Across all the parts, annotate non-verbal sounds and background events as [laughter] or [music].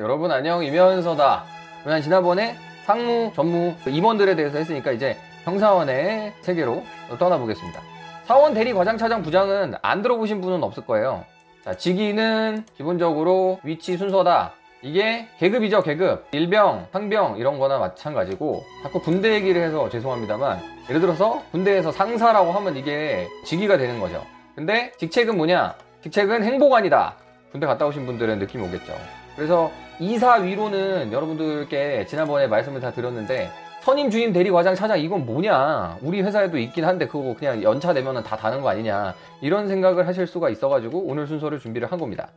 여러분 안녕 이면서다. 그냥 지난번에 상무, 전무, 임원들에 대해서 했으니까 이제 형사원의 세계로 떠나보겠습니다. 사원 대리 과장 차장 부장은 안 들어보신 분은 없을 거예요. 자, 직위는 기본적으로 위치 순서다. 이게 계급이죠, 계급. 일병, 상병 이런 거나 마찬가지고 자꾸 군대 얘기를 해서 죄송합니다만 예를 들어서 군대에서 상사라고 하면 이게 직위가 되는 거죠. 근데 직책은 뭐냐? 직책은 행보관이다. 군대 갔다 오신 분들은 느낌이 오겠죠. 그래서 이사 위로는 여러분들께 지난번에 말씀을 다 드렸는데 선임, 주임, 대리, 과장, 차장 이건 뭐냐? 우리 회사에도 있긴 한데 그거 그냥 연차 되면은 다 다는 거 아니냐? 이런 생각을 하실 수가 있어가지고 오늘 순서를 준비를 한 겁니다.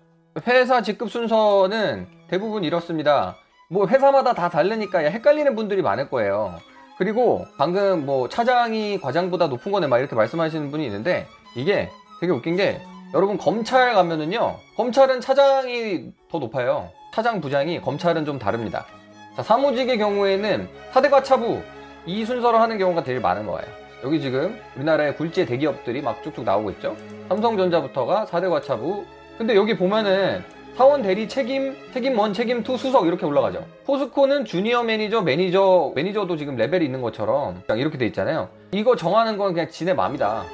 회사 직급 순서는 대부분 이렇습니다. 뭐 회사마다 다 다르니까 헷갈리는 분들이 많을 거예요. 그리고 방금 뭐 차장이 과장보다 높은 거네 막 이렇게 말씀하시는 분이 있는데 이게 되게 웃긴 게 여러분 검찰 가면은요 검찰은 차장이 더 높아요. 차장 부장이 검찰은 좀 다릅니다. 자, 사무직의 경우에는 사대과차부 이 순서로 하는 경우가 되게 많은 거예요. 여기 지금 우리나라의 굴지의 대기업들이 막 쭉쭉 나오고 있죠. 삼성전자부터가 사대과차부. 근데 여기 보면은 사원 대리 책임, 책임 one, 책임 two, 수석 이렇게 올라가죠. 포스코는 주니어 매니저, 매니저, 매니저도 지금 레벨이 있는 것처럼 그냥 이렇게 돼 있잖아요. 이거 정하는 건 그냥 지네 맘이다.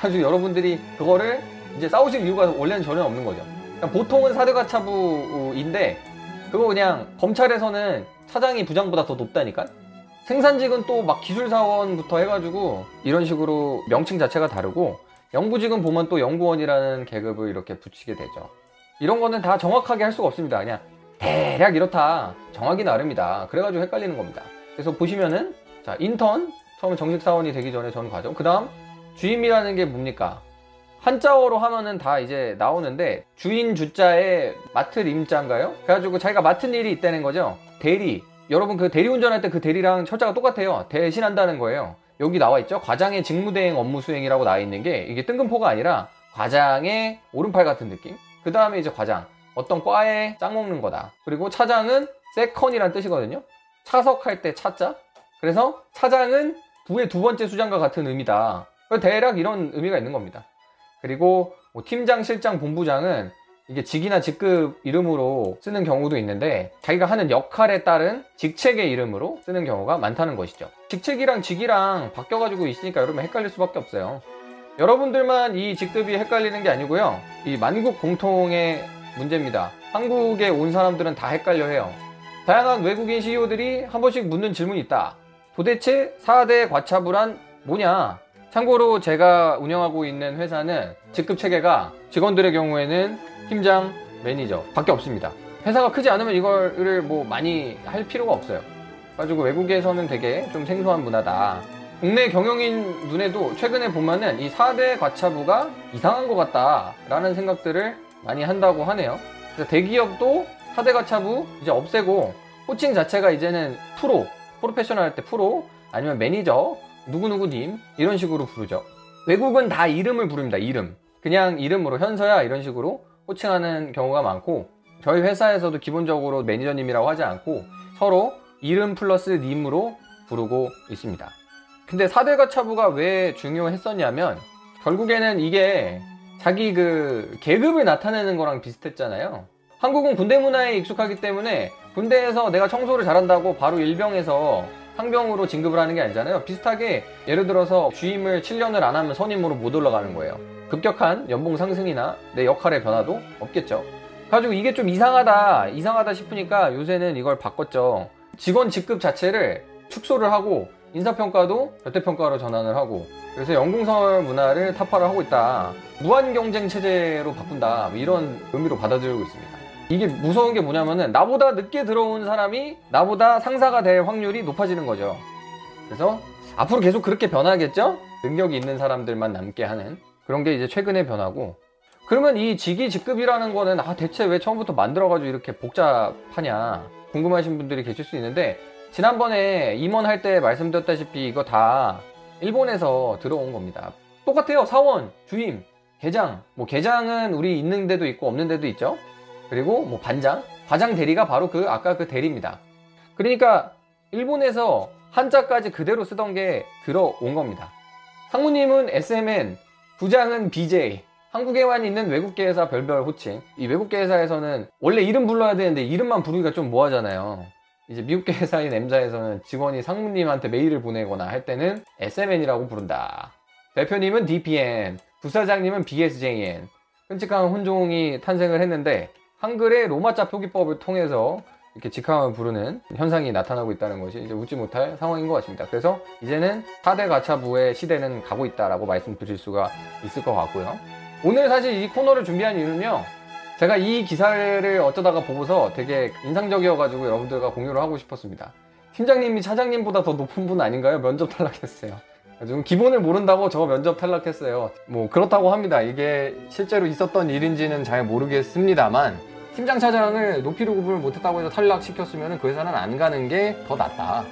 아주 여러분들이 그거를 이제 싸우실 이유가 원래는 전혀 없는 거죠. 보통은 사대과 차부인데 그거 그냥 검찰에서는 차장이 부장보다 더 높다니까? 생산직은 또 막 기술사원부터 해가지고 이런 식으로 명칭 자체가 다르고 연구직은 보면 또 연구원이라는 계급을 이렇게 붙이게 되죠. 이런 거는 다 정확하게 할 수가 없습니다. 그냥 대략 이렇다. 정하기 나름이다. 그래가지고 헷갈리는 겁니다. 그래서 보시면은 자 인턴 처음에 정식 사원이 되기 전에 전 과정 그 다음 주임이라는 게 뭡니까? 한자어로 하면은 다 이제 나오는데 주인 주자에 맡을 임자인가요? 그래가지고 자기가 맡은 일이 있다는 거죠. 대리. 여러분 그 대리 운전할 때 그 대리랑 철자가 똑같아요. 대신한다는 거예요. 여기 나와 있죠. 과장의 직무대행 업무 수행이라고 나와 있는 게 이게 뜬금포가 아니라 과장의 오른팔 같은 느낌. 그 다음에 이제 과장. 어떤 과에 짱 먹는 거다. 그리고 차장은 세컨이란 뜻이거든요. 차석할 때 차자. 그래서 차장은 부의 두 번째 수장과 같은 의미다. 대략 이런 의미가 있는 겁니다. 그리고 뭐 팀장, 실장, 본부장은 이게 직이나 직급 이름으로 쓰는 경우도 있는데 자기가 하는 역할에 따른 직책의 이름으로 쓰는 경우가 많다는 것이죠. 직책이랑 직이랑 바뀌어가지고 있으니까 여러분 헷갈릴 수밖에 없어요. 여러분들만 이 직급이 헷갈리는 게 아니고요. 이 만국 공통의 문제입니다. 한국에 온 사람들은 다 헷갈려 해요. 다양한 외국인 CEO들이 한 번씩 묻는 질문이 있다. 도대체 4대 과차불안 뭐냐? 참고로 제가 운영하고 있는 회사는 직급 체계가 직원들의 경우에는 팀장, 매니저 밖에 없습니다. 회사가 크지 않으면 이거를 뭐 많이 할 필요가 없어요. 가지고 외국에서는 되게 좀 생소한 문화다. 국내 경영인 눈에도 최근에 보면은 이 4대 과차부가 이상한 것 같다라는 생각들을 많이 한다고 하네요. 그래서 대기업도 사대과차부 이제 없애고 호칭 자체가 이제는 프로, 프로페셔널 할 때 프로 아니면 매니저 누구누구님 이런 식으로 부르죠. 외국은 다 이름을 부릅니다. 이름. 그냥 이름으로 현서야 이런 식으로 호칭하는 경우가 많고 저희 회사에서도 기본적으로 매니저님이라고 하지 않고 서로 이름 플러스 님으로 부르고 있습니다. 근데 4대 가 차부가 왜 중요했었냐면 결국에는 이게 자기 그 계급을 나타내는 거랑 비슷했잖아요. 한국은 군대 문화에 익숙하기 때문에 군대에서 내가 청소를 잘한다고 바로 일병에서 상병으로 진급을 하는 게 아니잖아요. 비슷하게 예를 들어서 주임을 7년을 안 하면 선임으로 못 올라가는 거예요. 급격한 연봉 상승이나 내 역할의 변화도 없겠죠. 가지고 이게 좀 이상하다, 이상하다 싶으니까 요새는 이걸 바꿨죠. 직원 직급 자체를 축소를 하고 인사평가도 절대평가로 전환을 하고 그래서 연공설 문화를 타파를 하고 있다. 무한 경쟁 체제로 바꾼다. 뭐 이런 의미로 받아들이고 있습니다. 이게 무서운 게 뭐냐면은 나보다 늦게 들어온 사람이 나보다 상사가 될 확률이 높아지는 거죠. 그래서 앞으로 계속 그렇게 변하겠죠? 능력이 있는 사람들만 남게 하는 그런 게 이제 최근의 변화고 그러면 이 직위 직급이라는 거는 아 대체 왜 처음부터 만들어가지고 이렇게 복잡하냐 궁금하신 분들이 계실 수 있는데 지난번에 임원할 때 말씀드렸다시피 이거 다 일본에서 들어온 겁니다. 똑같아요. 사원, 주임, 계장. 뭐 계장은 우리 있는 데도 있고 없는 데도 있죠. 그리고 뭐 반장, 과장 대리가 바로 그 아까 그 대리입니다. 그러니까 일본에서 한자까지 그대로 쓰던 게 들어온 겁니다. 상무님은 SMN, 부장은 BJ, 한국에만 있는 외국계 회사 별별 호칭. 이 외국계 회사에서는 원래 이름 불러야 되는데 이름만 부르기가 좀 뭐하잖아요. 이제 미국계 회사인 M사에서는 직원이 상무님한테 메일을 보내거나 할 때는 SMN이라고 부른다. 대표님은 DPN, 부사장님은 BSJN. 끔찍한 혼종이 탄생을 했는데 한글의 로마자 표기법을 통해서 이렇게 직함을 부르는 현상이 나타나고 있다는 것이 이제 웃지 못할 상황인 것 같습니다. 그래서 이제는 4대 가차부의 시대는 가고 있다라고 말씀드릴 수가 있을 것 같고요. 오늘 사실 이 코너를 준비한 이유는요. 제가 이 기사를 어쩌다가 보고서 되게 인상적이어가지고 여러분들과 공유를 하고 싶었습니다. 팀장님이 차장님보다 더 높은 분 아닌가요? 면접 탈락했어요. 좀 기본을 모른다고 저 면접 탈락했어요. 뭐 그렇다고 합니다. 이게 실제로 있었던 일인지는 잘 모르겠습니다만 팀장 차장을 높이로 구분을 못했다고 해서 탈락시켰으면 그 회사는 안 가는 게 더 낫다.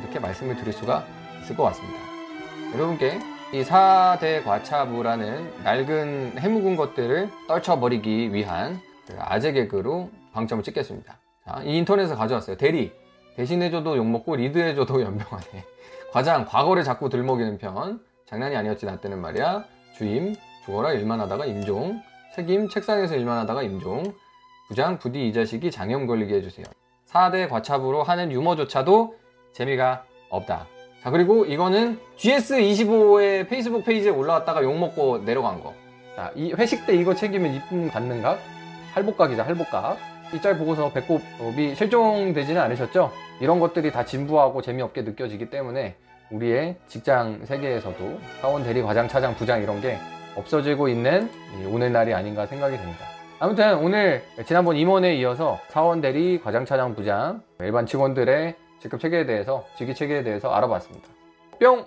이렇게 말씀을 드릴 수가 있을 것 같습니다. 여러분께 이 4대 과차부라는 낡은 해묵은 것들을 떨쳐버리기 위한 그 아재 개그로 방점을 찍겠습니다. 자, 이 인터넷에서 가져왔어요. 대리. 대신해줘도 욕먹고 리드해줘도 [laughs] 연병하네. 과장, 과거를 자꾸 들먹이는 편. 장난이 아니었지, 나 때는 말이야. 주임, 죽어라 일만 하다가 임종. 책임, 책상에서 일만 하다가 임종. 부장, 부디 이 자식이 장염 걸리게 해주세요. 4대 과차부로 하는 유머조차도 재미가 없다. 자, 그리고 이거는 GS25의 페이스북 페이지에 올라왔다가 욕먹고 내려간 거. 자, 이 회식 때 이거 책임은 이쁨 받는 각? 할복각이자 할복각. 이 짤 보고서 배꼽이 실종되지는 않으셨죠? 이런 것들이 다 진부하고 재미없게 느껴지기 때문에 우리의 직장 세계에서도 사원 대리 과장 차장 부장 이런 게 없어지고 있는 이 오늘날이 아닌가 생각이 듭니다. 아무튼 오늘 지난번 임원에 이어서 사원 대리 과장 차장 부장 일반 직원들의 직급 체계에 대해서 직위 체계에 대해서 알아봤습니다. 뿅!